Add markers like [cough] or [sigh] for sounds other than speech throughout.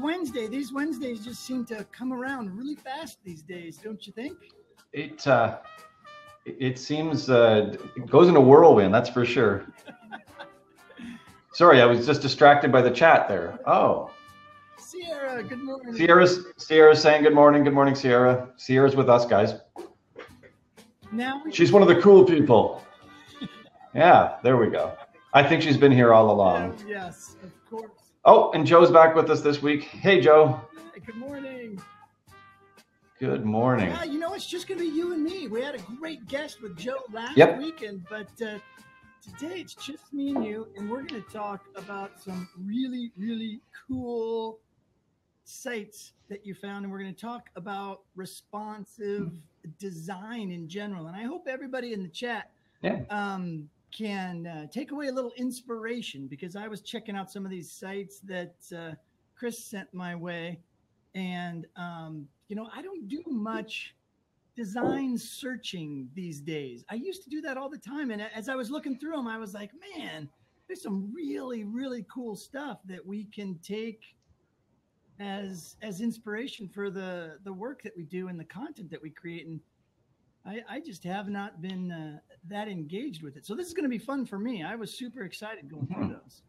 Wednesday. These Wednesdays just seem to come around really fast these days, don't you think? It uh, it seems uh, it goes in a whirlwind. That's for sure. Sorry, I was just distracted by the chat there. Oh, Sierra, good morning. Sierra's Sierra's saying good morning. Good morning, Sierra. Sierra's with us, guys. Now we She's one of the cool people. Yeah, there we go. I think she's been here all along. Yeah, yes, of course. Oh, and Joe's back with us this week. Hey, Joe. Good morning. Good morning. Yeah, you know, it's just going to be you and me. We had a great guest with Joe last Yep. weekend, but uh, today it's just me and you, and we're going to talk about some really, really cool sites that you found, and we're going to talk about responsive design in general. And I hope everybody in the chat Yeah. um, can uh, take away a little inspiration because I was checking out some of these sites that uh, Chris sent my way, and um, you know I don't do much design searching these days. I used to do that all the time, and as I was looking through them, I was like, man, there's some really really cool stuff that we can take as as inspiration for the the work that we do and the content that we create and I, I just have not been uh, that engaged with it. So this is going to be fun for me. I was super excited going through those.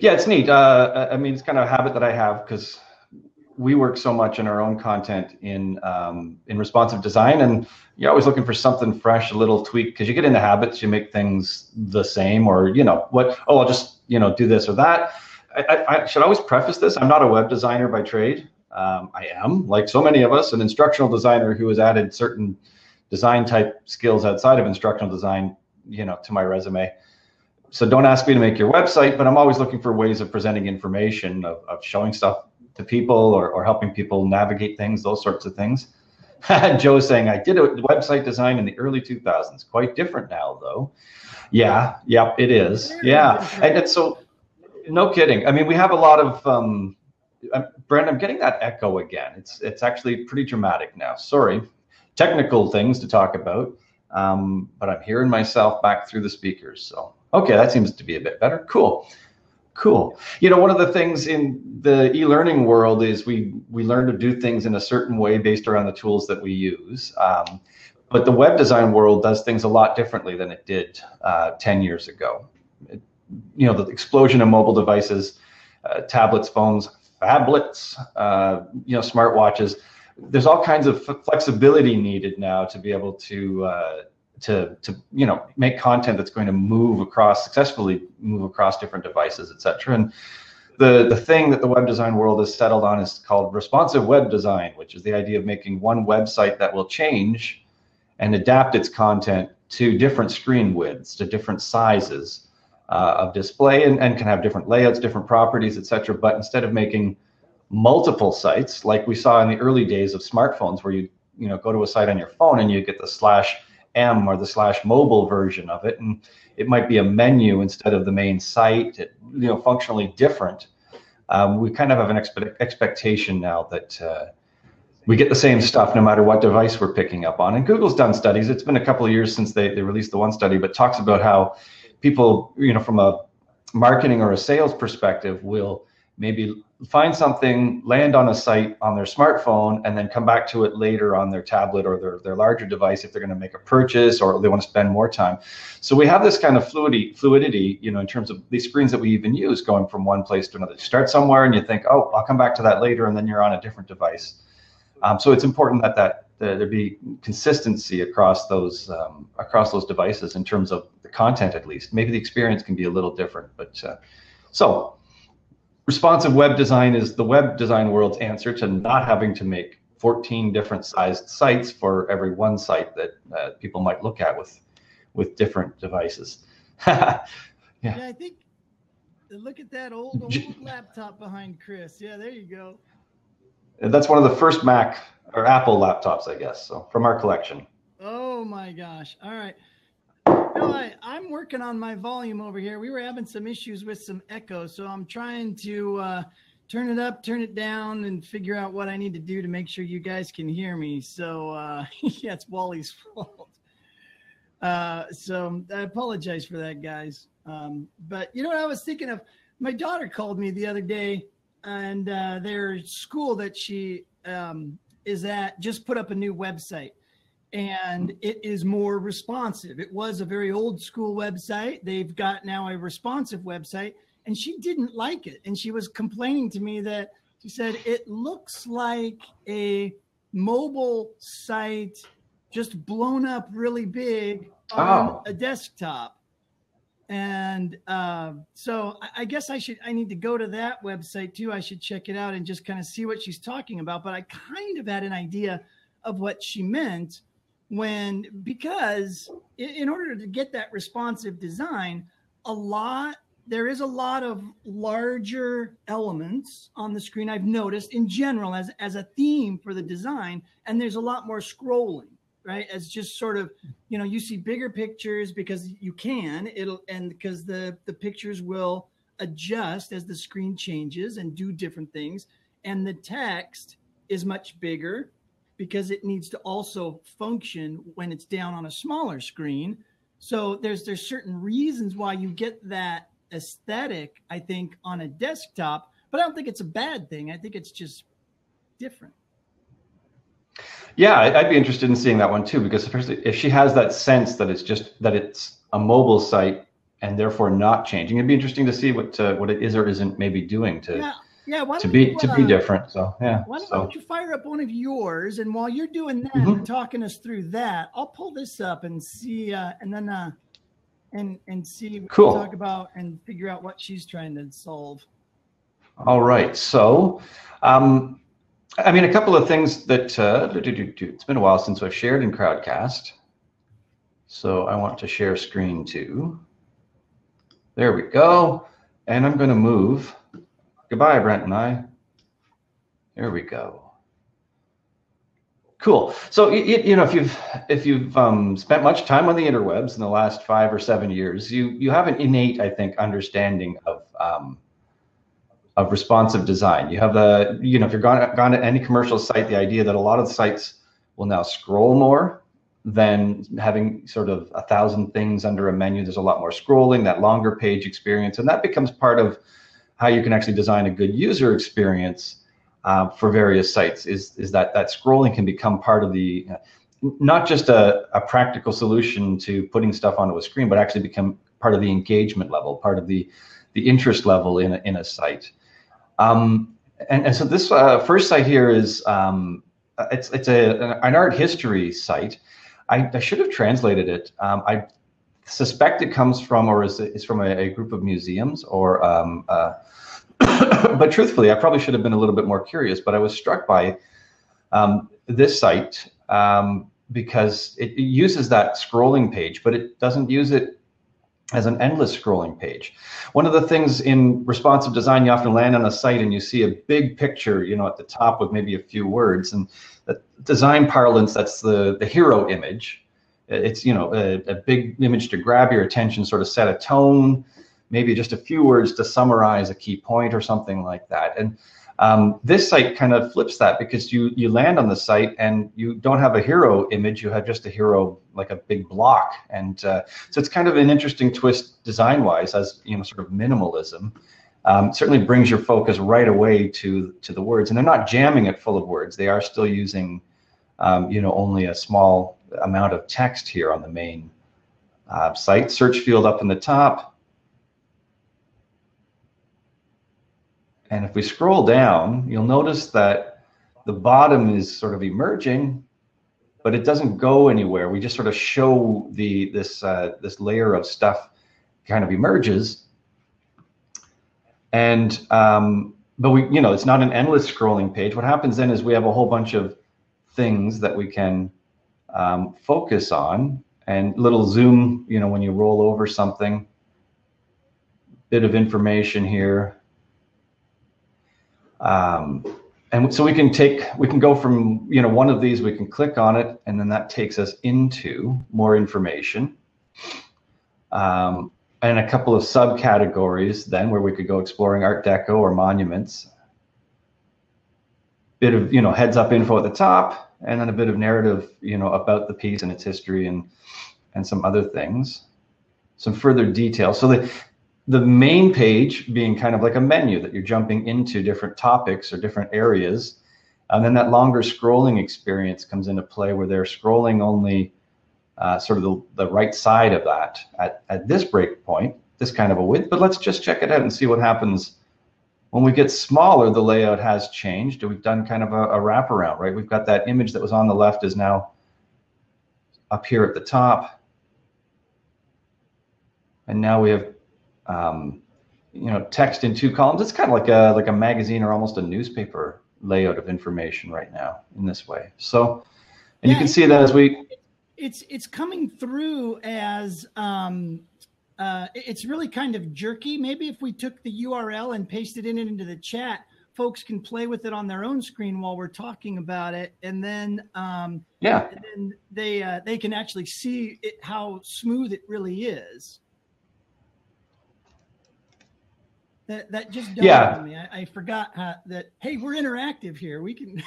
Yeah, it's neat. Uh, I mean, it's kind of a habit that I have because we work so much in our own content in um, in responsive design, and you're always looking for something fresh, a little tweak. Because you get into habits, you make things the same, or you know what? Oh, I'll just you know do this or that. I, I, I should always preface this: I'm not a web designer by trade. Um, I am, like so many of us, an instructional designer who has added certain design type skills outside of instructional design, you know, to my resume so don't ask me to make your website, but I'm always looking for ways of presenting information, of, of showing stuff to people or, or helping people navigate things, those sorts of things. [laughs] Joe's saying, I did a website design in the early 2000s. Quite different now, though. Yeah, yep, it is. Yeah. And it's so, no kidding. I mean, we have a lot of, um, uh, Brent, I'm getting that echo again. It's, it's actually pretty dramatic now. Sorry. Technical things to talk about. Um, but I'm hearing myself back through the speakers. So, okay, that seems to be a bit better. Cool. Cool. You know, one of the things in the e-learning world is we we learn to do things in a certain way based around the tools that we use. Um, but the web design world does things a lot differently than it did uh, 10 years ago. It, you know, the explosion of mobile devices, uh, tablets, phones, phablets, uh, you know, smartwatches. There's all kinds of flexibility needed now to be able to uh, to to you know make content that's going to move across successfully move across different devices et cetera. And the the thing that the web design world has settled on is called responsive web design which is the idea of making one website that will change and adapt its content to different screen widths to different sizes uh, of display and, and can have different layouts different properties etc but instead of making multiple sites like we saw in the early days of smartphones where you you know go to a site on your phone and you get the slash M or the slash mobile version of it, and it might be a menu instead of the main site. It, you know, functionally different. Um, we kind of have an expe- expectation now that uh, we get the same stuff no matter what device we're picking up on. And Google's done studies. It's been a couple of years since they, they released the one study, but talks about how people, you know, from a marketing or a sales perspective, will maybe find something, land on a site on their smartphone, and then come back to it later on their tablet or their, their larger device if they're going to make a purchase or they want to spend more time. So we have this kind of fluidity, fluidity, you know, in terms of these screens that we even use going from one place to another. You start somewhere and you think, oh, I'll come back to that later, and then you're on a different device. Um, so it's important that that there be consistency across those um, across those devices in terms of the content, at least. Maybe the experience can be a little different, but uh, so responsive web design is the web design world's answer to not having to make 14 different sized sites for every one site that uh, people might look at with with different devices. [laughs] Yeah, I think look at that old old laptop behind Chris. Yeah, there you go. That's one of the first Mac or Apple laptops, I guess. So from our collection. Oh my gosh. All right. No, I, I'm working on my volume over here. We were having some issues with some echo, so I'm trying to uh, turn it up, turn it down, and figure out what I need to do to make sure you guys can hear me. So, uh, [laughs] yeah, it's Wally's fault. Uh, so I apologize for that, guys. Um, but you know what I was thinking of? My daughter called me the other day, and uh, their school that she um, is at just put up a new website, and it is more responsive. It was a very old school website. They've got now a responsive website, and she didn't like it, and she was complaining to me that she said it looks like a mobile site just blown up really big on oh. a desktop. And uh, so I, I guess I should I need to go to that website too. I should check it out and just kind of see what she's talking about. But I kind of had an idea of what she meant when because in, order to get that responsive design, a lot there is a lot of larger elements on the screen i've noticed in general as as a theme for the design and there's a lot more scrolling right? As just sort of you know you see bigger pictures because you can it'll and because the the pictures will adjust as the screen changes and do different things and the text is much bigger because it needs to also function when it's down on a smaller screen so there's there's certain reasons why you get that aesthetic, I think, on a desktop, but I don't think it's a bad thing. I think it's just different. Yeah, I'd be interested in seeing that one too, because if she has that sense that it's just that it's a mobile site and therefore not changing, it'd be interesting to see what uh, what it is or isn't maybe doing to yeah, yeah, to be you, uh, to be uh, different. So yeah. Why don't, so. you fire up one of yours, and while you're doing that mm-hmm. and talking us through that, I'll pull this up and see, uh, and then uh, and and see cool. talk about and figure out what she's trying to solve. All right. So, um, I mean, a couple of things that uh, it's been a while since I've shared in Crowdcast. So I want to share screen too. There we go. And I'm going to move. Goodbye, Brent and I. There we go. Cool. So you, you know, if you've if you've um, spent much time on the interwebs in the last five or seven years, you you have an innate, I think, understanding of um, of responsive design. You have the you know, if you're gone gone to any commercial site, the idea that a lot of sites will now scroll more than having sort of a thousand things under a menu. There's a lot more scrolling, that longer page experience, and that becomes part of how you can actually design a good user experience uh, for various sites is is that that scrolling can become part of the uh, not just a, a practical solution to putting stuff onto a screen, but actually become part of the engagement level, part of the the interest level in a, in a site. Um, and, and so this uh, first site here is um, it's it's a an art history site. I, I should have translated it. Um, I suspect it comes from or is, is from a, a group of museums or um, uh, [coughs] but truthfully, I probably should have been a little bit more curious. But I was struck by um, this site um, because it, it, uses that scrolling page, but it doesn't use it as an endless scrolling page. One of the things in responsive design, you often land on a site and you see a big picture, you know, at the top with maybe a few words. And design parlance, that's the the hero image. It's you know a, a big image to grab your attention, sort of set a tone maybe just a few words to summarize a key point or something like that. And um, this site kind of flips that because you you land on the site and you don't have a hero image, you have just a hero like a big block, and uh, so it's kind of an interesting twist design-wise as you know sort of minimalism. Um, certainly brings your focus right away to to the words, and they're not jamming it full of words. They are still using um, you know only a small amount of text here on the main uh, site. Search field up in the top And if we scroll down, you'll notice that the bottom is sort of emerging, but it doesn't go anywhere. We just sort of show the this uh, this layer of stuff kind of emerges. And um, but we, you know, it's not an endless scrolling page. What happens then is we have a whole bunch of things that we can um, focus on and little zoom, you know, when you roll over something, bit of information here, um, and so we can take, we can go from, you know, one of these, we can click on it, and then that takes us into more information. Um, and a couple of subcategories then where we could go exploring Art Deco or monuments. Bit of, you know, heads up info at the top, and then a bit of narrative, you know, about the piece and its history and and some other things, some further detail. So the, the main page being kind of like a menu that you're jumping into different topics or different areas. And then that longer scrolling experience comes into play where they're scrolling only uh, sort of the, the right side of that at, at this break point, this kind of a width. But let's just check it out and see what happens when we get smaller, the layout has changed. We've done kind of a, a wraparound, right? We've got that image that was on the left is now up here at the top. And now we have, um, you know, text in two columns. It's kind of like a like a magazine or almost a newspaper layout of information right now in this way. So, and yeah, you can see that as we. It's it's coming through as um, uh, it's really kind of jerky. Maybe if we took the URL and pasted it into the chat, folks can play with it on their own screen while we're talking about it, and then um, yeah, and then they uh, they can actually see it, how smooth it really is. That that just yeah. me. I, I forgot how, that. Hey, we're interactive here. We can.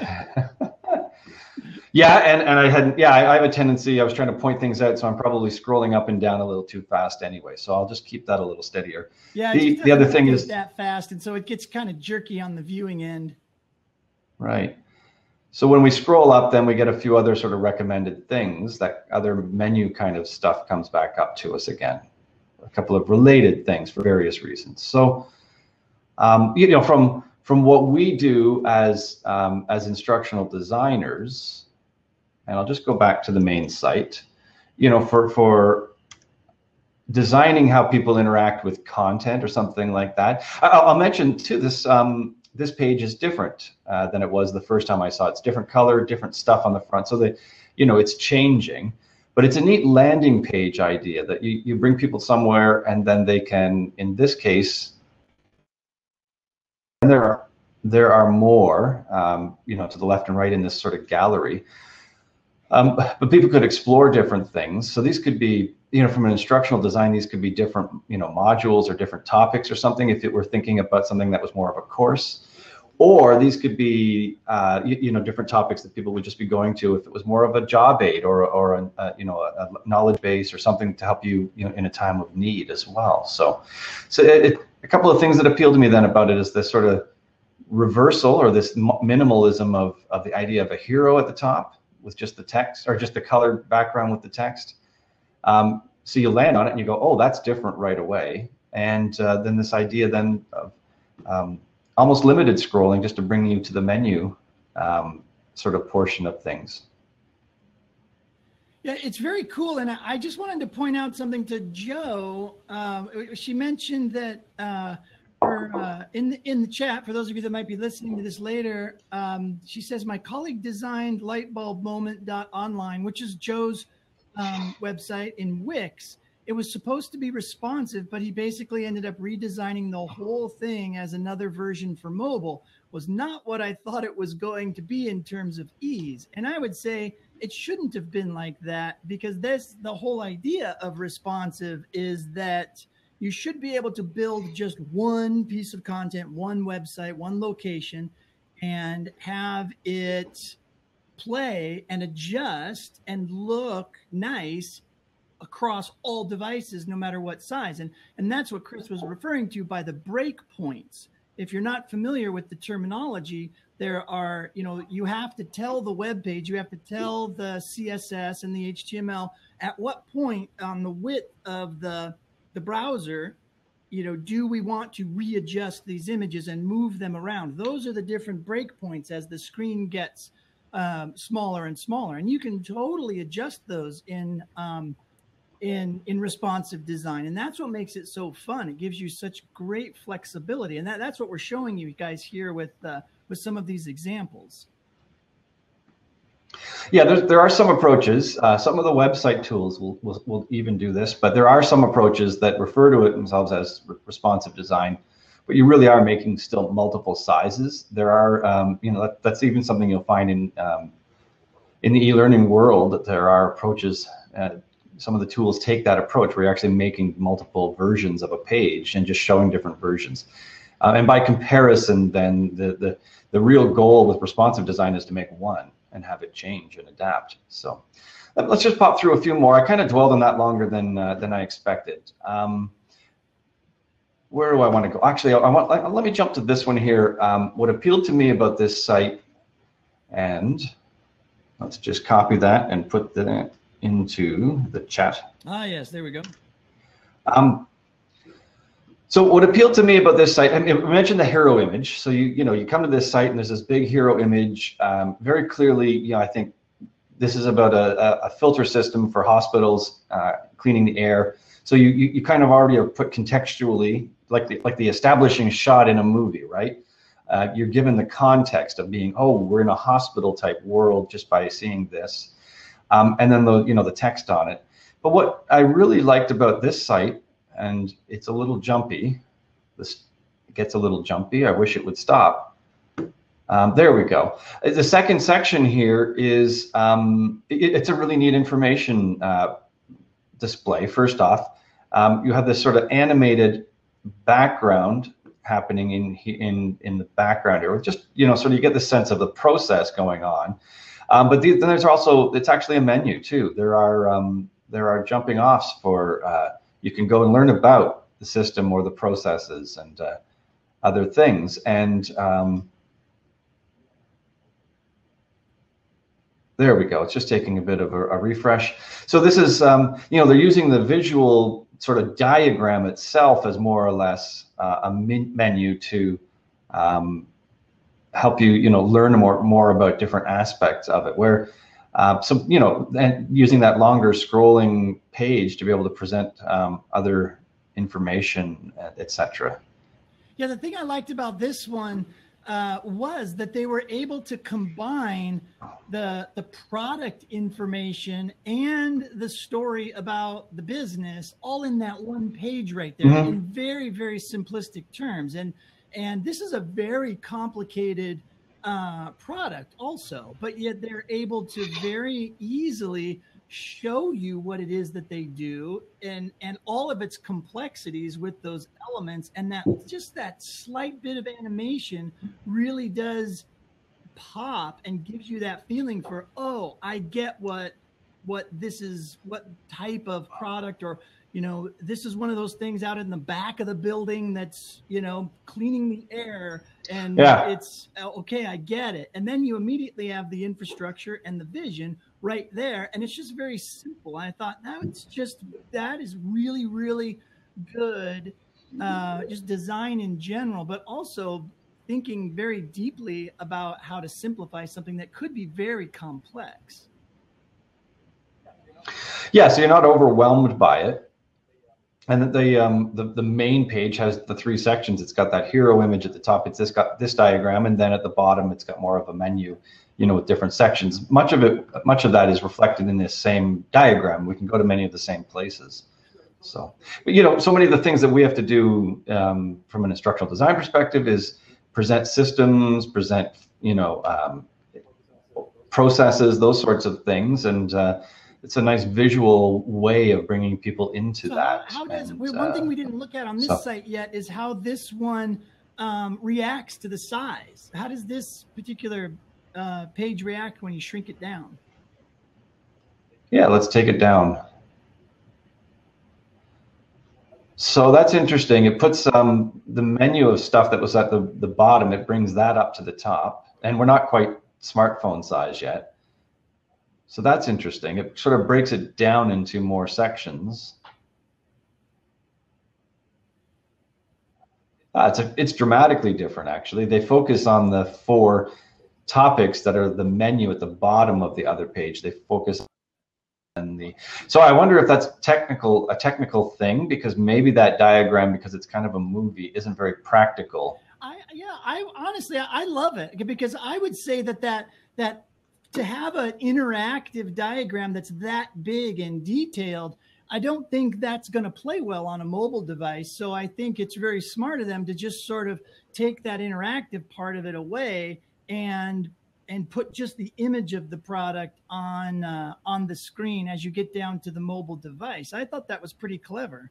[laughs] [laughs] Yeah, and, and I had yeah, I, I, have a tendency. I was trying to point things out, so I'm probably scrolling up and down a little too fast anyway. So I'll just keep that a little steadier. Yeah, the, the other thing is that fast, and so it gets kind of jerky on the viewing end. Right. So when we scroll up, then we get a few other sort of recommended things. That other menu kind of stuff comes back up to us again. A couple of related things for various reasons. So, um, you know, from from what we do as um, as instructional designers and I'll just go back to the main site. You know, for for designing how people interact with content or something like that. I'll, I'll mention too this um, this page is different uh, than it was the first time I saw it. It's different color, different stuff on the front, so that you know it's changing. But it's a neat landing page idea that you, you bring people somewhere and then they can, in this case, and there are there are more, um, you know, to the left and right in this sort of gallery. Um, but people could explore different things. So these could be, you know, from an instructional design, these could be different, you know, modules or different topics or something. If it were thinking about something that was more of a course, or these could be, uh, you, you, know, different topics that people would just be going to if it was more of a job aid or or a, a you know a, knowledge base or something to help you, you know, in a time of need as well. So, so it, it, a couple of things that appeal to me then about it is this sort of reversal or this minimalism of of the idea of a hero at the top with just the text or just the colored background with the text. Um, so you land on it and you go, oh, that's different right away. And uh, then this idea then of um, almost limited scrolling just to bring you to the menu um, sort of portion of things. Yeah, it's very cool. And I just wanted to point out something to Joe. Um, she mentioned that uh, for, uh, in the, in the chat for those of you that might be listening to this later. Um, she says my colleague designed lightbulbmoment.online, which is Joe's um, website in Wix. It was supposed to be responsive, but he basically ended up redesigning the whole thing as another version for mobile. Was not what I thought it was going to be in terms of ease. And I would say it shouldn't have been like that because this the whole idea of responsive is that you should be able to build just one piece of content, one website, one location, and have it play and adjust and look nice across all devices no matter what size. And and that's what chris was referring to by the breakpoints. If you're not familiar with the terminology there are you know you have to tell the web page you have to tell the css and the html at what point on the width of the the browser, you know, do we want to readjust these images and move them around? Those are the different breakpoints as the screen gets um, smaller and smaller, and you can totally adjust those in um, in in responsive design, and that's what makes it so fun. It gives you such great flexibility, and that, that's what we're showing you guys here with uh, with some of these examples. Yeah, there, are some approaches. Uh, some of the website tools will, will, will, even do this, but there are some approaches that refer to it themselves as re responsive design. But you really are making still multiple sizes. There are, um, you know, that, that's even something you'll find in um, in the e-learning world. That there are approaches. Uh, some of the tools take that approach where you're actually making multiple versions of a page and just showing different versions. Uh, and by comparison, then the, the the real goal with responsive design is to make one and have it change and adapt. So let's just pop through a few more. I kind of dwelled on that longer than uh, than I expected. Um, where do I want to go? Actually, I want. Let me jump to this one here. Um, what appealed to me about this site, and let's just copy that and put that into the chat. Ah, yes, there we go. Um, so what appealed to me about this site, I mean, mentioned the hero image. So you you know you come to this site and there's this big hero image. Um, very clearly, you know, I think this is about a, a filter system for hospitals uh, cleaning the air. So you, you, you kind of already have put contextually, like the, like the establishing shot in a movie, right? Uh, you're given the context of being, oh, we're in a hospital type world just by seeing this, um, and then the you know the text on it. But what I really liked about this site, and it's a little jumpy, this gets a little jumpy. I wish it would stop. Um, there we go. The second section here is um, it, it's a really neat information uh, display. First off, um, you have this sort of animated background happening in in in the background here. Just you know, sort of you get the sense of the process going on. Um, but the, then there's also it's actually a menu too. There are um, there are jumping offs for uh, you can go and learn about the system or the processes and uh, other things and um, There we go. It's just taking a bit of a, a refresh. So this is, um, you know, they're using the visual sort of diagram itself as more or less uh, a menu to um, help you, you know, learn more more about different aspects of it. Where, uh, so you know, and using that longer scrolling page to be able to present um, other information, etc. Yeah, the thing I liked about this one uh, was that they were able to combine the the product information and the story about the business all in that one page right there mm-hmm. in very very simplistic terms and and this is a very complicated uh, product also but yet they're able to very easily show you what it is that they do and and all of its complexities with those elements. And that just that slight bit of animation really does pop and gives you that feeling for oh i get what what this is what type of product or you know this is one of those things out in the back of the building that's you know cleaning the air and yeah. it's okay i get it. And then you immediately have the infrastructure and the vision right there. And it's just very simple. I thought that it's just that is really really good uh, just design in general. But also thinking very deeply about how to simplify something that could be very complex. Yeah so you're not overwhelmed by it and the, um, the the main page has the three sections. It's got that hero image at the top. It's this got this diagram, and then at the bottom, it's got more of a menu, you know, with different sections. Much of it, much of that is reflected in this same diagram. We can go to many of the same places. So, but you know, so many of the things that we have to do um, from an instructional design perspective is present systems, present you know um, processes, those sorts of things, and uh, it's a nice visual way of bringing people into so that. How, how does and, one uh, thing we didn't look at on this so, site yet is how this one um, reacts to the size. How does this particular uh, page react when you shrink it down? Yeah, let's take it down. So that's interesting. It puts um, the menu of stuff that was at the, the bottom, it brings that up to the top. And we're not quite smartphone size yet. So that's interesting. It sort of breaks it down into more sections. Uh, it's, a, it's dramatically different, actually. They focus on the four topics that are the menu at the bottom of the other page. They focus on the. So I wonder if that's technical, a technical thing, because maybe that diagram, because it's kind of a movie, isn't very practical. I yeah, I honestly I love it because I would say that that that to have an interactive diagram that's that big and detailed, I don't think that's going to play well on a mobile device. So I think it's very smart of them to just sort of take that interactive part of it away and and put just the image of the product on uh, on the screen as you get down to the mobile device. I thought that was pretty clever.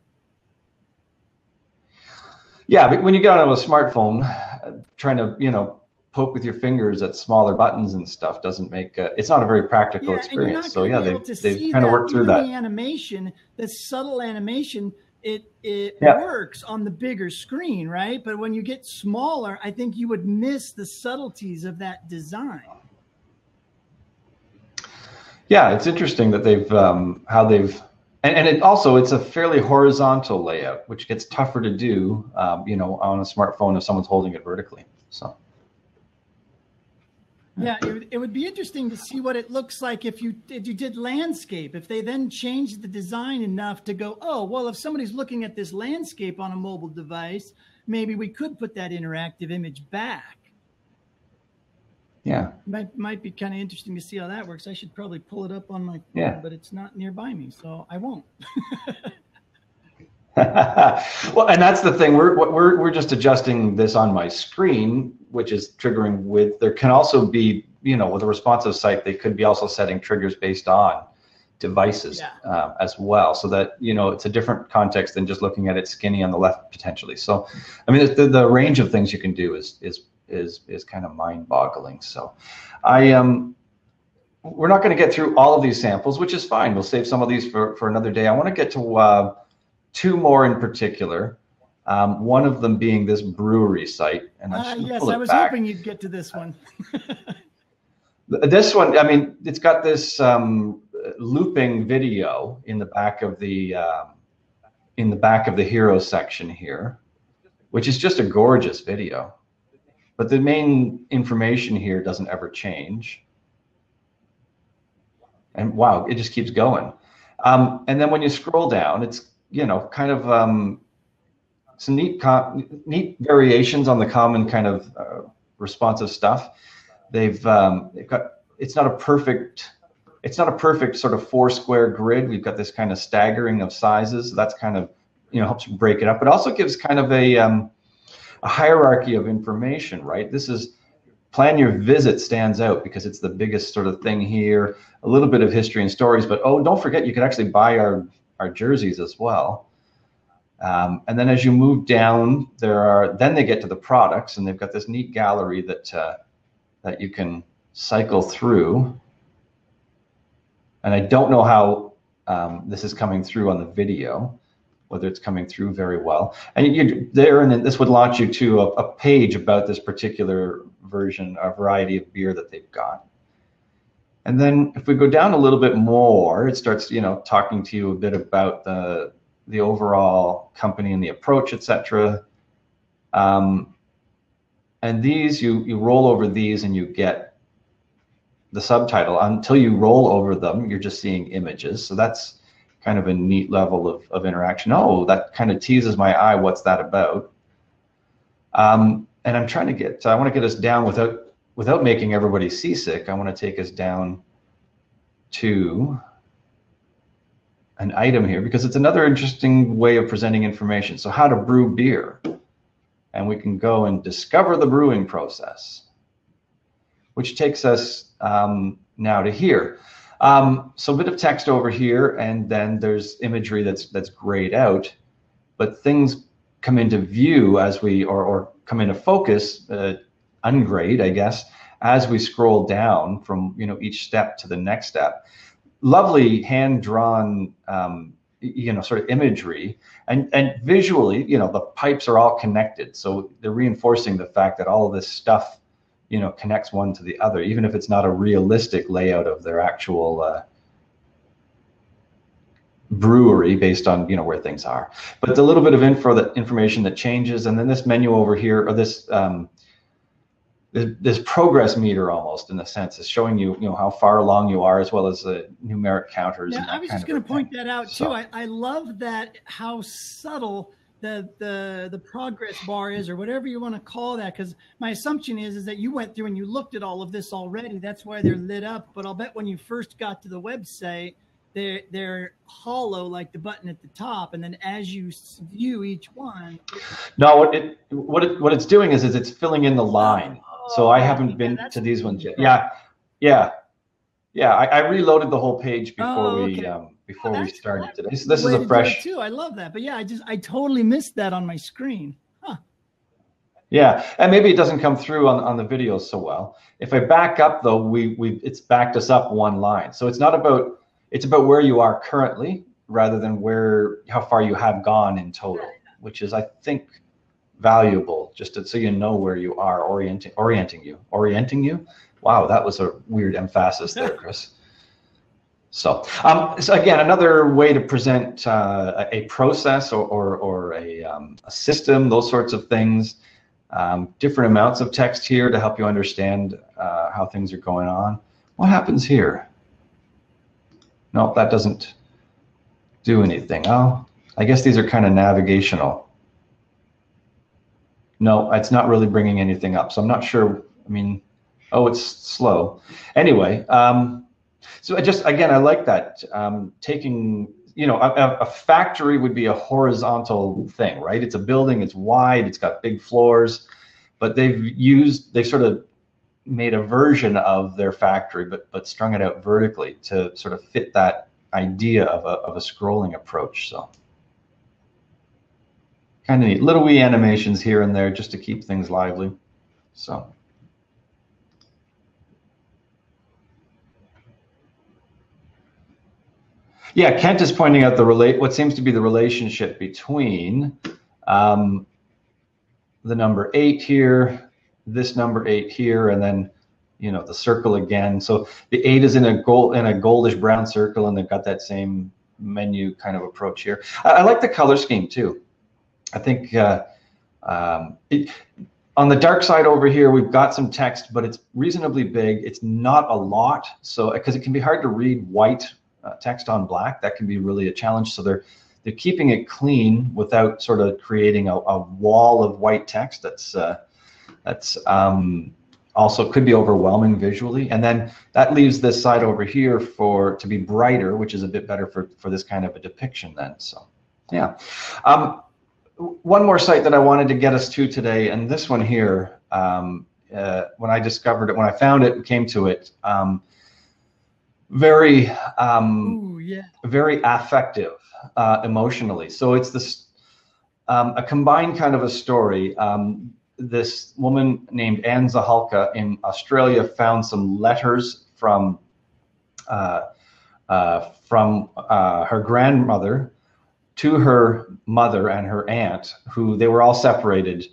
Yeah, but when you get on a smartphone, uh, trying to you know poke with your fingers at smaller buttons and stuff doesn't make a, it's not a very practical Yeah, experience. So yeah, they they've kind of worked through that. The animation, the subtle animation, it it Yeah. works on the bigger screen, right? But when you get smaller, I think you would miss the subtleties of that design. Yeah, it's interesting that they've um, how they've and, and it also it's a fairly horizontal layout, which gets tougher to do, um, you know, on a smartphone if someone's holding it vertically. So Yeah, it would, it would be interesting to see what it looks like if you if you did landscape. If they then changed the design enough to go, oh well, if somebody's looking at this landscape on a mobile device, maybe we could put that interactive image back. yeah, Might might be kind of interesting to see how that works. I should probably pull it up on my phone, Yeah. but it's not nearby me, so I won't. [laughs] well, and that's the thing. We're we're we're just adjusting this on my screen, which is triggering with. There can also be, you know, with a responsive site, they could be also setting triggers based on devices Yeah. uh, as well, so that you know it's a different context than just looking at it skinny on the left potentially. So, I mean, the the range of things you can do is is is is kind of mind-boggling. So, I um. We're not going to get through all of these samples, which is fine. We'll save some of these for, for another day. I want to get to uh, two more in particular. Um, one of them being this brewery site, and I should yes, I was back. hoping you'd get to this one. [laughs] This one, I mean, it's got this um, looping video in the back of the um, in the back of the hero section here, which is just a gorgeous video. But the main information here doesn't ever change. And wow, it just keeps going. Um, and then when you scroll down, it's you know kind of um, some neat neat variations on the common kind of uh, responsive stuff. They've um, they've got it's not a perfect it's not a perfect sort of four square grid. We've got this kind of staggering of sizes. That's kind of you know helps break it up. It also gives kind of a um, a hierarchy of information, right? This is plan your visit stands out because it's the biggest sort of thing here. A little bit of history and stories, but oh, don't forget you can actually buy our our jerseys as well. Um, and then as you move down, there are then they get to the products, and they've got this neat gallery that uh, that you can cycle through. And I don't know how um, this is coming through on the video, whether it's coming through very well. And you there, and this would launch you to a, a page about this particular version, a variety of beer that they've got. And then if we go down a little bit more, it starts, you know, talking to you a bit about the the overall company and the approach, etc. Um, and these, you you roll over these and you get the subtitle. Until you roll over them, you're just seeing images. So that's kind of a neat level of, of interaction. Oh, that kind of teases my eye. What's that about? Um, and I'm trying to get, so I want to get us down without without making everybody seasick. I want to take us down to an item here because it's another interesting way of presenting information. So how to brew beer. And we can go and discover the brewing process, which takes us um, now to here. Um, so a bit of text over here, and then there's imagery that's that's grayed out, but things come into view as we or, or come into focus, uh, ungrayed, I guess, as we scroll down from you know each step to the next step. Lovely hand drawn, um, you know, sort of imagery, and and visually, you know, the pipes are all connected, so they're reinforcing the fact that all of this stuff you know connects one to the other even if it's not a realistic layout of their actual uh, brewery based on you know where things are. But a little bit of info that information that changes and then this menu over here or this um, this, this progress meter almost in a sense is showing you you know how far along you are as well as the numeric counters Yeah, I was just going to point that out So- too. I, I love that how subtle the the the progress bar is, or whatever you want to call that. Because my assumption is is that you went through and you looked at all of this already. That's why they're lit up. But I'll bet when you first got to the website, they're they're hollow like the button at the top, and then as you view each one, no what it what it what it's doing is is it's filling in the line So I Oh, haven't been to these ones yet. Yeah, yeah, yeah. I, I reloaded the whole page before Oh, we um, before we started today. So this is a fresh. too. I love that. But yeah, I just I totally missed that on my screen. Huh. Yeah, and maybe it doesn't come through on, on the video so well. If I back up though, we we it's backed us up one line. So it's not about it's about where you are currently rather than where how far you have gone in total, which is I think valuable just to, so you know where you are orienting orienting you orienting you. Wow, that was a weird emphasis there, [laughs] Chris. So, um, so again, another way to present uh, a process or, or, or a, um, a, system, those sorts of things. Um, different amounts of text here to help you understand uh, how things are going on. What happens here? No, that doesn't do anything. Oh, I guess these are kind of navigational. No, it's not really bringing anything up. So I'm not sure. I mean, oh, it's slow. Anyway, um, so I just, again, I like that. Um, taking, you know, a, a, factory would be a horizontal thing, right? It's a building, it's wide, it's got big floors, but they've used, they've sort of made a version of their factory, but but strung it out vertically to sort of fit that idea of a, of a scrolling approach. So kind of neat. Little wee animations here and there just to keep things lively. So. Yeah, Kent is pointing out the relate what seems to be the relationship between um, the number eight here, this number eight here, and then you know the circle again. So the eight is in a gold in a goldish brown circle, and they've got that same menu kind of approach here. I, I like the color scheme too. I think uh, um, it, on the dark side over here, we've got some text, but it's reasonably big. It's not a lot, so because it can be hard to read white uh, text on black. That can be really a challenge. So they're they're keeping it clean without sort of creating a, a wall of white text that's uh, that's um, also could be overwhelming visually. And then that leaves this side over here for to be brighter, which is a bit better for for this kind of a depiction then. So yeah. Um, one more site that I wanted to get us to today, and this one here, um, uh, when I discovered it, when I found it, came to it, um, very um, Ooh, yeah. very affective uh, emotionally. So it's this um, a combined kind of a story. Um, this woman named Anne Zahalka in Australia found some letters from uh, uh, from uh, her grandmother to her mother and her aunt, who they were all separated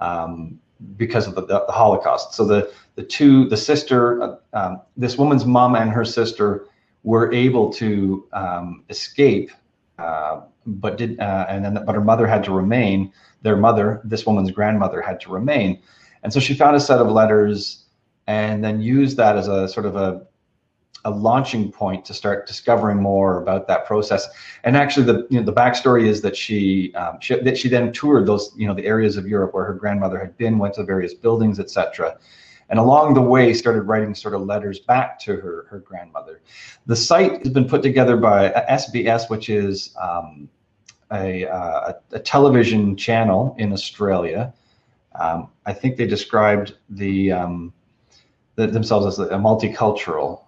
um, because of the, the, the, Holocaust. So the the two, the sister, uh, um, this woman's mom and her sister were able to um, escape, uh, but did, uh, and then, but her mother had to remain. Their mother, this woman's grandmother, had to remain, and so she found a set of letters, and then used that as a sort of a a launching point to start discovering more about that process. And actually, the you know, the backstory is that she, um, she that she then toured those you know the areas of Europe where her grandmother had been, went to various buildings, etc and along the way started writing sort of letters back to her, her grandmother. The site has been put together by SBS, which is um, a, uh, a, television channel in Australia. Um, I think they described the, um, the themselves as a multicultural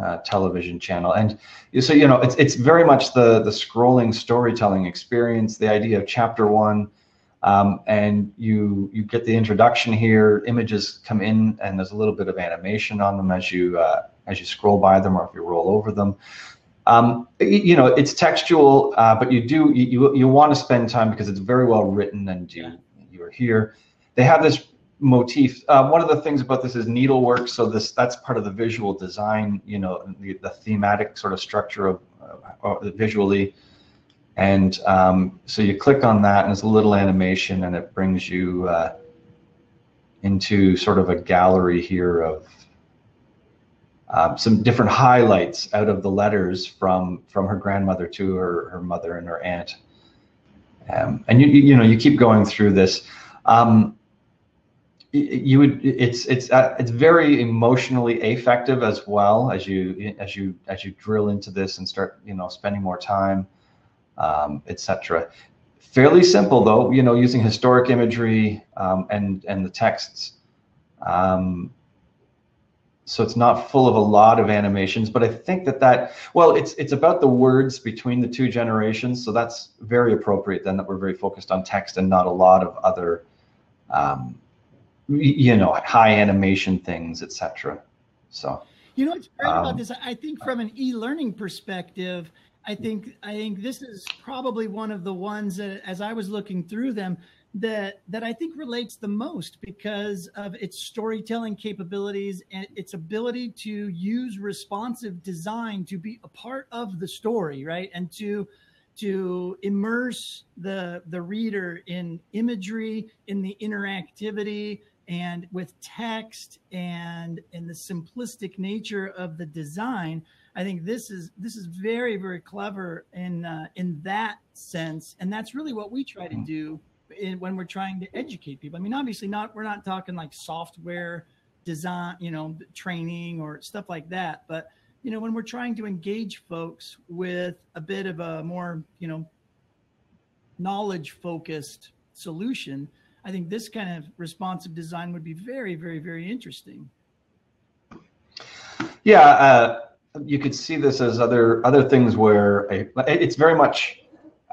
uh, television channel. And so, you know, it's, it's very much the, the scrolling storytelling experience, the idea of chapter one, um, and you you get the introduction here. Images come in, and there's a little bit of animation on them as you uh, as you scroll by them, or if you roll over them. Um, you know, it's textual, uh, but you do you you, you want to spend time because it's very well written, and you you're here. They have this motif. Uh, one of the things about this is needlework, so this that's part of the visual design. You know, the, the thematic sort of structure of uh, visually. And um, so you click on that and it's a little animation and it brings you uh, into sort of a gallery here of um, some different highlights out of the letters from from her grandmother to her, her mother and her aunt. Um, and you, you know you keep going through this. Um, you would it's it's uh, it's very emotionally affective as well as you as you as you drill into this and start you know spending more time um, etc. Fairly simple though, you know, using historic imagery um, and and the texts. Um, so it's not full of a lot of animations, but I think that that well, it's it's about the words between the two generations, so that's very appropriate. Then that we're very focused on text and not a lot of other um, you know, high animation things, etc. So, you know, what's great um, about this. I think from an e-learning perspective, I think I think this is probably one of the ones that, as I was looking through them, that that I think relates the most because of its storytelling capabilities and its ability to use responsive design to be a part of the story, right? And to to immerse the the reader in imagery, in the interactivity, and with text and in the simplistic nature of the design. I think this is this is very very clever in uh, in that sense, and that's really what we try to mm-hmm. do in, when we're trying to educate people. I mean, obviously not we're not talking like software design, you know, training or stuff like that, but you know, when we're trying to engage folks with a bit of a more, you know, knowledge focused solution, I think this kind of responsive design would be very, very, very interesting. Yeah, uh, you could see this as other other things where a, it's very much.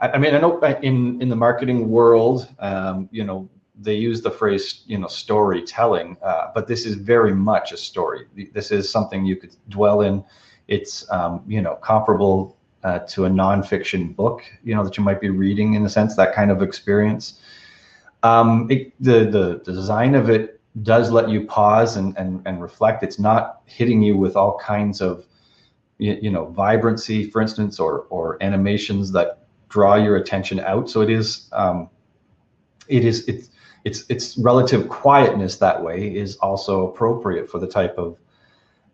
I, mean, I know in in the marketing world, um, you know, they use the phrase, you know, storytelling, uh, but this is very much a story. This is something you could dwell in. It's, um, you know, comparable uh, to a nonfiction book, you know, that you might be reading in a sense, that kind of experience. Um, it, the, the, design of it does let you pause and, and, and reflect. It's not hitting you with all kinds of, you, you know, vibrancy, for instance, or, or animations that draw your attention out. So it is, um, it is, it's, its its relative quietness that way is also appropriate for the type of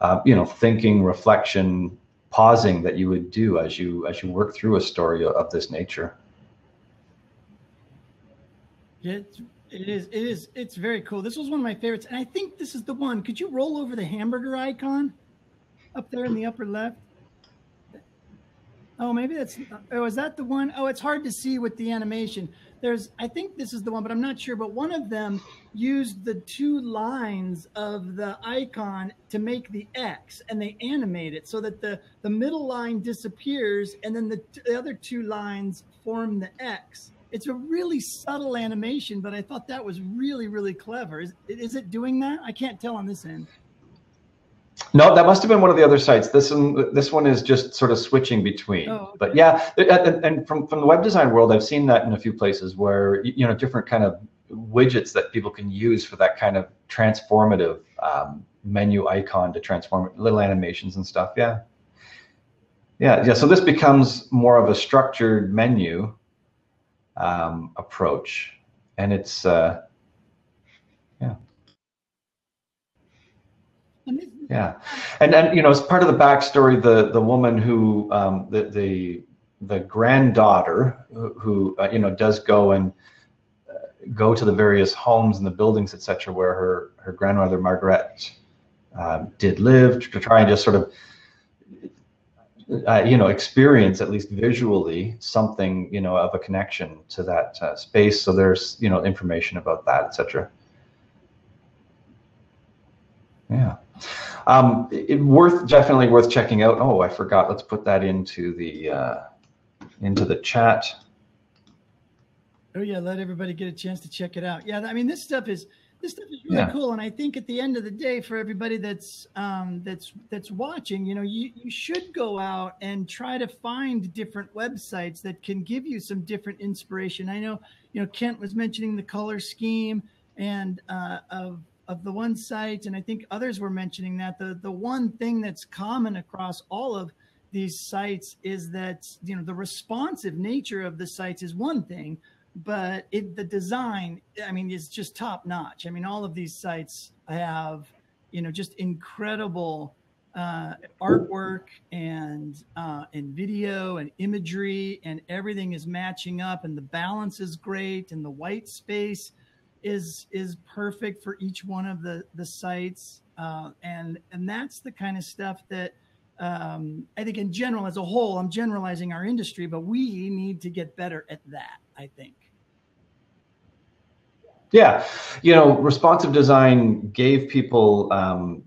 uh, you know thinking reflection pausing that you would do as you as you work through a story of this nature it, it is it is it's very cool. This was one of my favorites and i think this is the one. Could you roll over the hamburger icon up there in the upper left? Oh maybe that's oh is that the one? Oh, it's hard to see with the animation. There's i think this is the one but i'm not sure but one of them used the two lines of the icon to make the x and they animate it so that the the middle line disappears and then the, the other two lines form the x it's a really subtle animation but i thought that was really really clever is, is it doing that i can't tell on this end no, that must have been one of the other sites. This one, this one is just sort of switching between. Oh, okay. But yeah, and, from from the web design world, I've seen that in a few places where you know different kind of widgets that people can use for that kind of transformative um, menu icon to transform little animations and stuff. Yeah, yeah, yeah. So this becomes more of a structured menu um, approach, and it's uh, yeah. Yeah, and and you know, as part of the backstory, the the woman who um, the the the granddaughter who, uh, you know does go and uh, go to the various homes and the buildings, etc., where her her grandmother Margaret uh, did live to try and just sort of uh, you know experience at least visually something you know of a connection to that uh, space. So there's you know information about that, etc. Yeah. Um, it, worth definitely worth checking out. Oh, I forgot. Let's put that into the uh, into the chat. Oh yeah, let everybody get a chance to check it out. Yeah, I mean this stuff is this stuff is really yeah. cool, and I think at the end of the day, for everybody that's um, that's that's watching, you know, you you should go out and try to find different websites that can give you some different inspiration. I know, you know, Kent was mentioning the color scheme and uh, of of the one site, and I think others were mentioning that the the one thing that's common across all of these sites is that you know the responsive nature of the sites is one thing, but it, the design, I mean, is just top notch. I mean, all of these sites have you know just incredible uh, artwork and uh, and video and imagery and everything is matching up and the balance is great and the white space is is perfect for each one of the the sites, uh, and and that's the kind of stuff that um, I think in general, as a whole, I'm generalizing our industry, but we need to get better at that. I think. Yeah, you know, responsive design gave people um,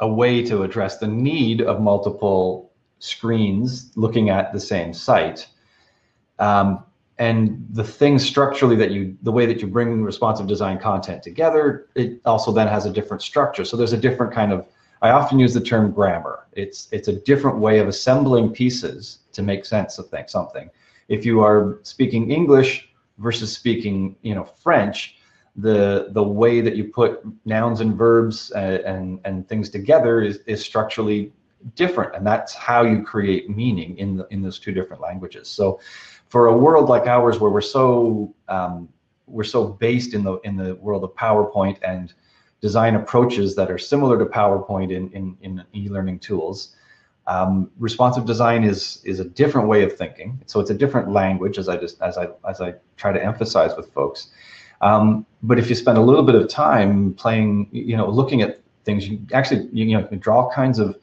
a way to address the need of multiple screens looking at the same site. Um, and the things structurally that you the way that you bring responsive design content together it also then has a different structure. So there's a different kind of i often use the term grammar. It's it's a different way of assembling pieces to make sense of things, something. If you are speaking english versus speaking you know french the the way that you put nouns and verbs and uh, and, and things together is, is structurally different and that's how you create meaning in the, in those two different languages so for a world like ours where we're so um, we're so based in the in the world of PowerPoint and design approaches that are similar to PowerPoint in in, in e-learning tools. Um, responsive design is is a different way of thinking. So it's a different language, as I just as I as I try to emphasize with folks. Um, but if you spend a little bit of time playing, you know, looking at things, you actually you know draw all kinds of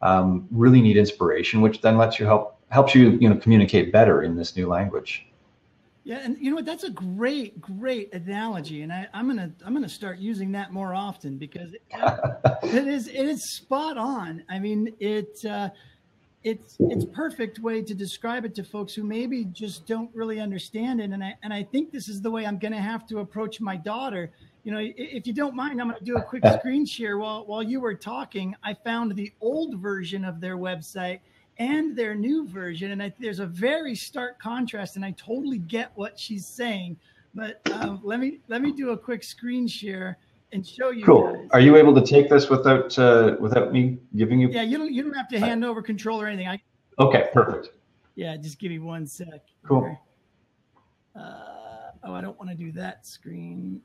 um, really neat inspiration, which then lets you help helps you you know communicate better in this new language yeah and you know what? That's a great great analogy and I, i'm gonna i'm gonna start using that more often because it, [laughs] it is it is spot on. I mean it uh, it's it's perfect way to describe it to folks who maybe just don't really understand it and i and i think this is the way i'm gonna have to approach my daughter. You know if you don't mind i'm going to do a quick [laughs] screen share. While while you were talking i found the old version of their website and their new version. And I, there's a very stark contrast, and I totally get what she's saying. But um, let me let me do a quick screen share and show you. Cool. Guys. Are you able to take this without uh, without me giving you? Yeah, you don't you don't have to hand over control or anything. I. Okay, perfect. Yeah, just give me one sec. Cool. Uh, oh, I don't want to do that screen.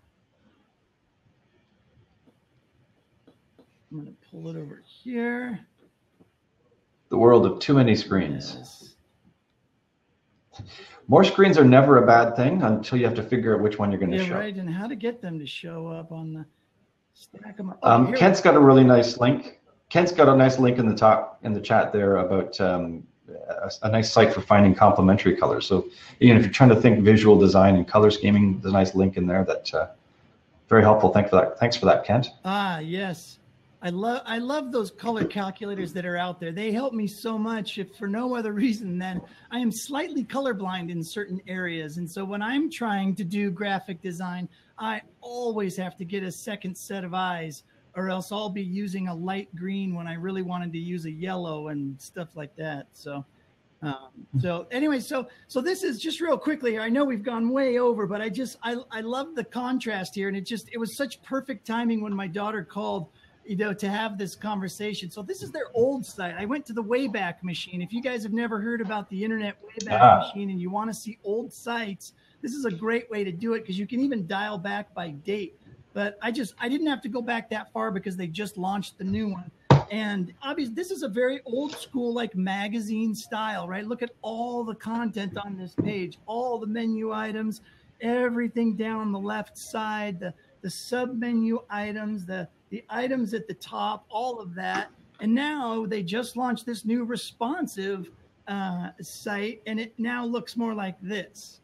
I'm going to pull it over here the world of too many screens. Yes. More screens are never a bad thing until you have to figure out which one you're going to yeah, show. right. And how to get them to show up on the stack them up. Oh, um, Kent's got a really nice link. Kent's got a nice link in the top in the chat there about um, a, a, nice site for finding complementary colors. So, you know, if you're trying to think visual design and color scheming, there's a nice link in there that uh, very helpful. Thanks for that. Thanks for that, Kent. Ah, yes. I love I love those color calculators that are out there. They help me so much if for no other [laughs] reason than I am slightly colorblind in certain areas. And so when I'm trying to do graphic design, I always have to get a second set of eyes or else I'll be using a light green when I really wanted to use a yellow and stuff like that. So um, so anyway, so so this is just real quickly. I know we've gone way over, but I just I I love the contrast here, and it just it was such perfect timing when my daughter called you know, to have this conversation. So this is their old site. I went to the Wayback Machine. If you guys have never heard about the Internet Wayback ah. Machine and you want to see old sites, this is a great way to do it because you can even dial back by date. But I just I didn't have to go back that far because they just launched the new one. And obviously, this is a very old school, like magazine style, right? Look at all the content on this page, all the menu items, everything down on the left side, the the sub menu items, the the items at the top, all of that. And now they just launched this new responsive uh, site, and it now looks more like this.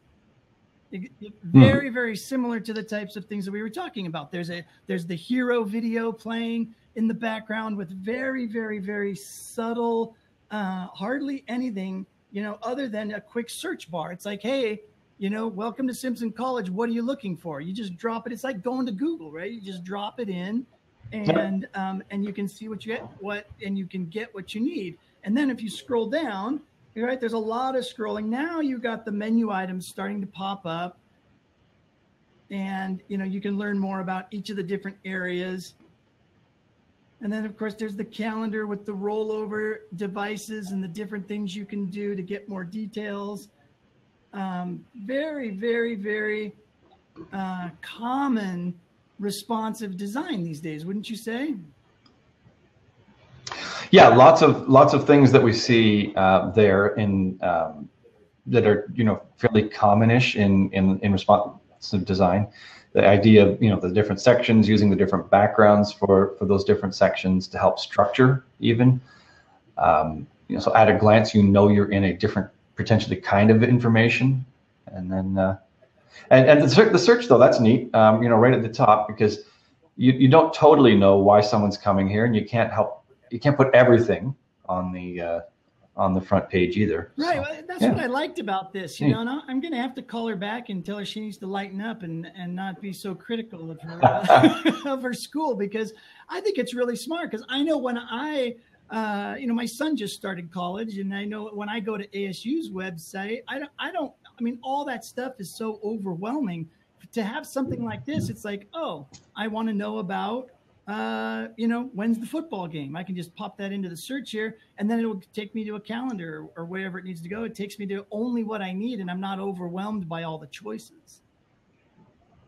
It, it, hmm. very, very similar to the types of things that we were talking about. There's a there's the hero video playing in the background with very, very, very subtle, uh, hardly anything, you know, other than a quick search bar. It's like, hey, you know, welcome to Simpson College. What are you looking for? You just drop it. It's like going to Google, right? You just drop it in, and um, and you can see what you get, what and you can get what you need. And then if you scroll down, right, there's a lot of scrolling. Now you got the menu items starting to pop up, and you know you can learn more about each of the different areas. And then of course there's the calendar with the rollover devices and the different things you can do to get more details. Um, very, very, very uh, common responsive design these days, wouldn't you say? Yeah, lots of lots of things that we see uh, there in um, that are you know fairly commonish in in in responsive design. The idea of you know the different sections using the different backgrounds for for those different sections to help structure even. Um, you know, so at a glance, you know you're in a different potentially kind of information, and then uh, and, and the, search, the search though, that's neat. Um, you know, right at the top because you, you don't totally know why someone's coming here, and you can't help you can't put everything on the uh, on the front page either. Right. So, well, that's yeah. what I liked about this. You know, I'm going to have to call her back and tell her she needs to lighten up and and not be so critical of her uh, [laughs] of her school because I think it's really smart. Because I know when I uh, you know, my son just started college, and I know when I go to ASU's website, I don't, I don't, I mean, all that stuff is so overwhelming. To have something like this, it's like, oh, I want to know about, uh, you know, when's the football game? I can just pop that into the search here, and then it'll take me to a calendar or, or wherever it needs to go. It takes me to only what I need, and I'm not overwhelmed by all the choices.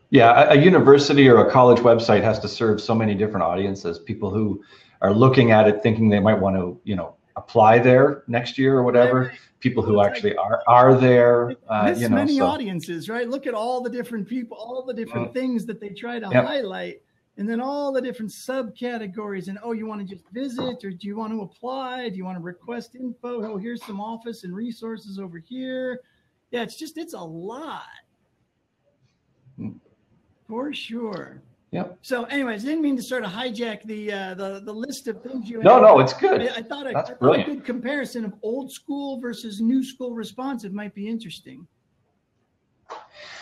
Yeah, a, a university or a college website has to serve so many different audiences. People who are looking at it thinking they might want to, you know, apply there next year or whatever. People who actually are are there. Uh, you know, many so. audiences, right? Look at all the different people, all the different mm. things that they try to yep. highlight, and then all the different subcategories. And oh, you want to just visit, or do you want to apply? Do you want to request info? Oh, here's some office and resources over here. Yeah, it's just it's a lot. Mm. For sure. Yep. So, anyways, didn't mean to sort of hijack the uh, the the list of things you. No, no, it's good. I, I thought, a, That's I thought a good comparison of old school versus new school responsive might be interesting.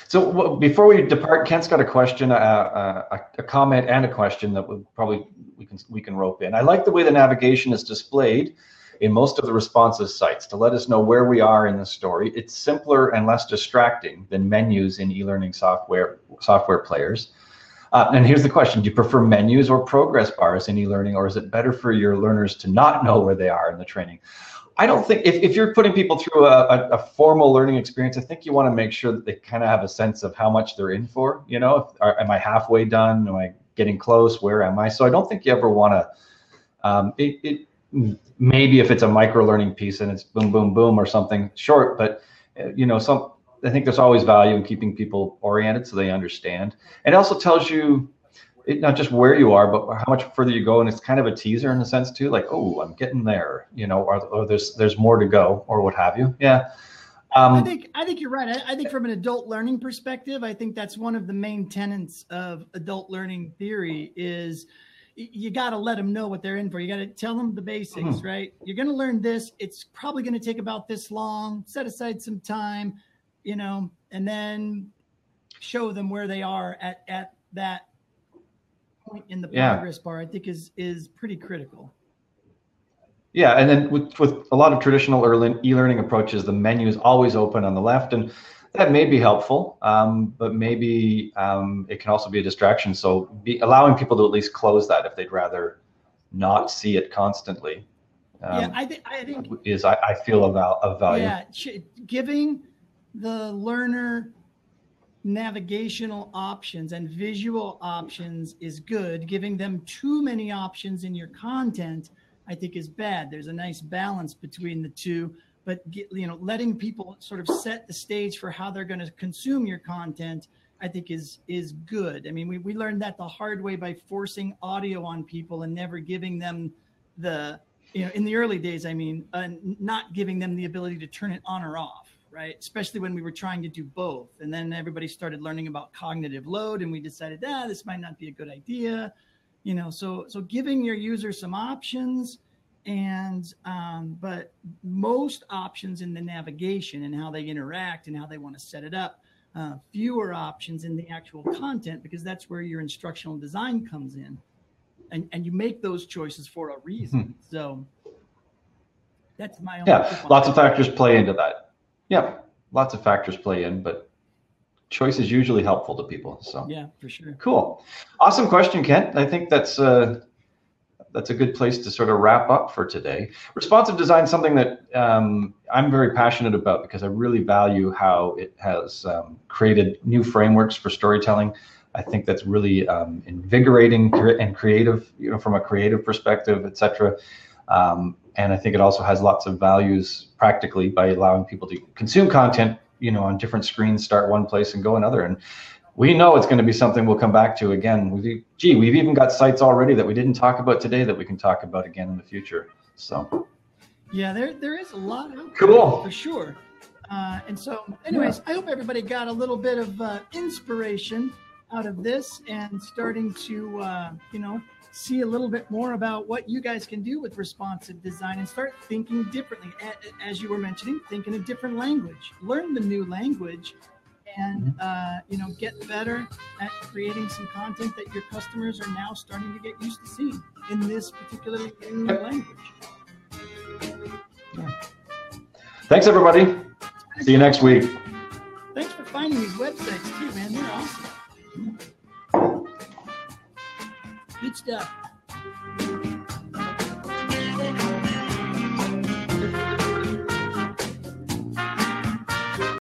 So well, before we depart, Kent's got a question, uh, uh, a comment, and a question that we probably we can we can rope in. I like the way the navigation is displayed in most of the responsive sites to let us know where we are in the story. It's simpler and less distracting than menus in e-learning software software players. Uh, and here's the question Do you prefer menus or progress bars in e learning, or is it better for your learners to not know where they are in the training? I don't think if, if you're putting people through a, a, a formal learning experience, I think you want to make sure that they kind of have a sense of how much they're in for. You know, if, are, am I halfway done? Am I getting close? Where am I? So I don't think you ever want to. Um, it, it maybe if it's a micro learning piece and it's boom, boom, boom or something short, but uh, you know, some I think there's always value in keeping people oriented so they understand. And it also tells you it, not just where you are, but how much further you go. And it's kind of a teaser in a sense too, like, oh, I'm getting there, you know, or, or there's there's more to go, or what have you. Yeah. Um, I think I think you're right. I, I, think from an adult learning perspective, I think that's one of the main tenets of adult learning theory is you got to let them know what they're in for. You got to tell them the basics, mm-hmm. right? You're going to learn this. It's probably going to take about this long. Set aside some time you know, and then show them where they are at at that point in the progress bar. I think is is pretty critical. Yeah, and then with with a lot of traditional e-learning approaches, the menu is always open on the left, and that may be helpful, um, but maybe um, it can also be a distraction. So, be allowing people to at least close that if they'd rather not see it constantly. Um, yeah, I, th- I think is I, I feel of, of value. Yeah, giving the learner navigational options and visual options is good. Giving them too many options in your content, I think, is bad. There's a nice balance between the two, but get, you know, letting people sort of set the stage for how they're going to consume your content, I think, is is good. I mean, we we learned that the hard way by forcing audio on people and never giving them the you know in the early days. I mean, uh, not giving them the ability to turn it on or off right? Especially when we were trying to do both. And then everybody started learning about cognitive load and we decided, ah, this might not be a good idea. You know, so so giving your user some options and um, but most options in the navigation and how they interact and how they want to set it up uh, fewer options in the actual content because that's where your instructional design comes in and and you make those choices for a reason hmm. so that's my yeah lots of factors play into that yeah, lots of factors play in, but choice is usually helpful to people. So yeah, for sure. Cool, awesome question, Kent. I think that's uh, that's a good place to sort of wrap up for today. Responsive design is something that um, I'm very passionate about because I really value how it has um, created new frameworks for storytelling. I think that's really um, invigorating and creative, you know, from a creative perspective, etc. Um, and I think it also has lots of values practically by allowing people to consume content, you know, on different screens, start one place and go another. And we know it's going to be something we'll come back to again. We, gee, we've even got sites already that we didn't talk about today that we can talk about again in the future. So, yeah, there there is a lot cool for sure. Uh, and so, anyways, yeah. I hope everybody got a little bit of uh, inspiration out of this and starting to, uh, you know, see a little bit more about what you guys can do with responsive design and start thinking differently. As you were mentioning, think in a different language. Learn the new language and uh, you know get better at creating some content that your customers are now starting to get used to seeing in this particular new language. Yeah. Thanks, everybody. See you next week. Thanks for finding these websites too, man. They're awesome. Good stuff.